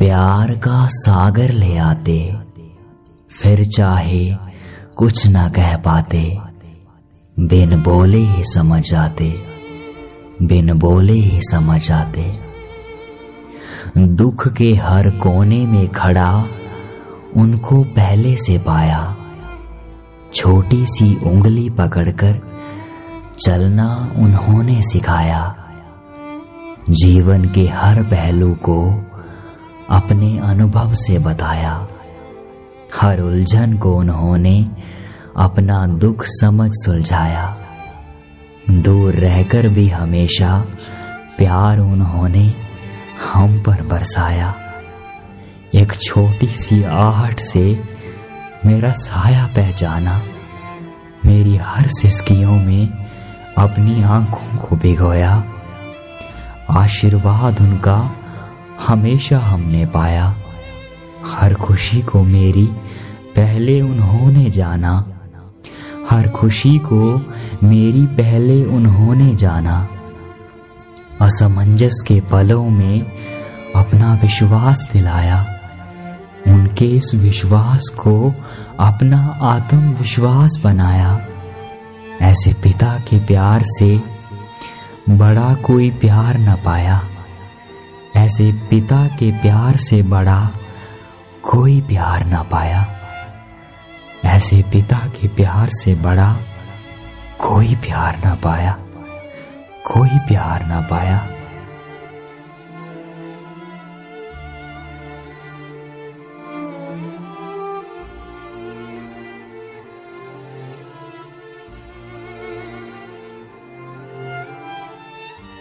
प्यार का सागर ले आते, फिर चाहे कुछ ना कह पाते। बिन बोले ही समझ आते बिन बोले ही समझ आते दुख के हर कोने में खड़ा उनको पहले से पाया। छोटी सी उंगली पकड़कर चलना उन्होंने सिखाया। जीवन के हर पहलू को अपने अनुभव से बताया। हर उलझन को उन्होंने अपना दुख समझ सुलझाया। दूर रहकर भी हमेशा प्यार उन्होंने हम पर बरसाया। एक छोटी सी आहट से मेरा साया पहचाना। मेरी हर सिस्कियों में अपनी आँखों को भिगोया। आशीर्वाद उनका हमेशा हमने पाया। हर खुशी को मेरी, पहले उन्होंने जाना। हर खुशी को मेरी, पहले उन्होंने जाना। असमंजस के पलों में अपना विश्वास दिलाया। उनके इस विश्वास को अपना आत्मविश्वास बनाया। ऐसे पिता के प्यार से बड़ा कोई प्यार न पाया। ऐसे पिता के प्यार से बड़ा कोई प्यार ना पाया। ऐसे पिता के प्यार से बड़ा कोई प्यार ना पाया। कोई प्यार ना पाया।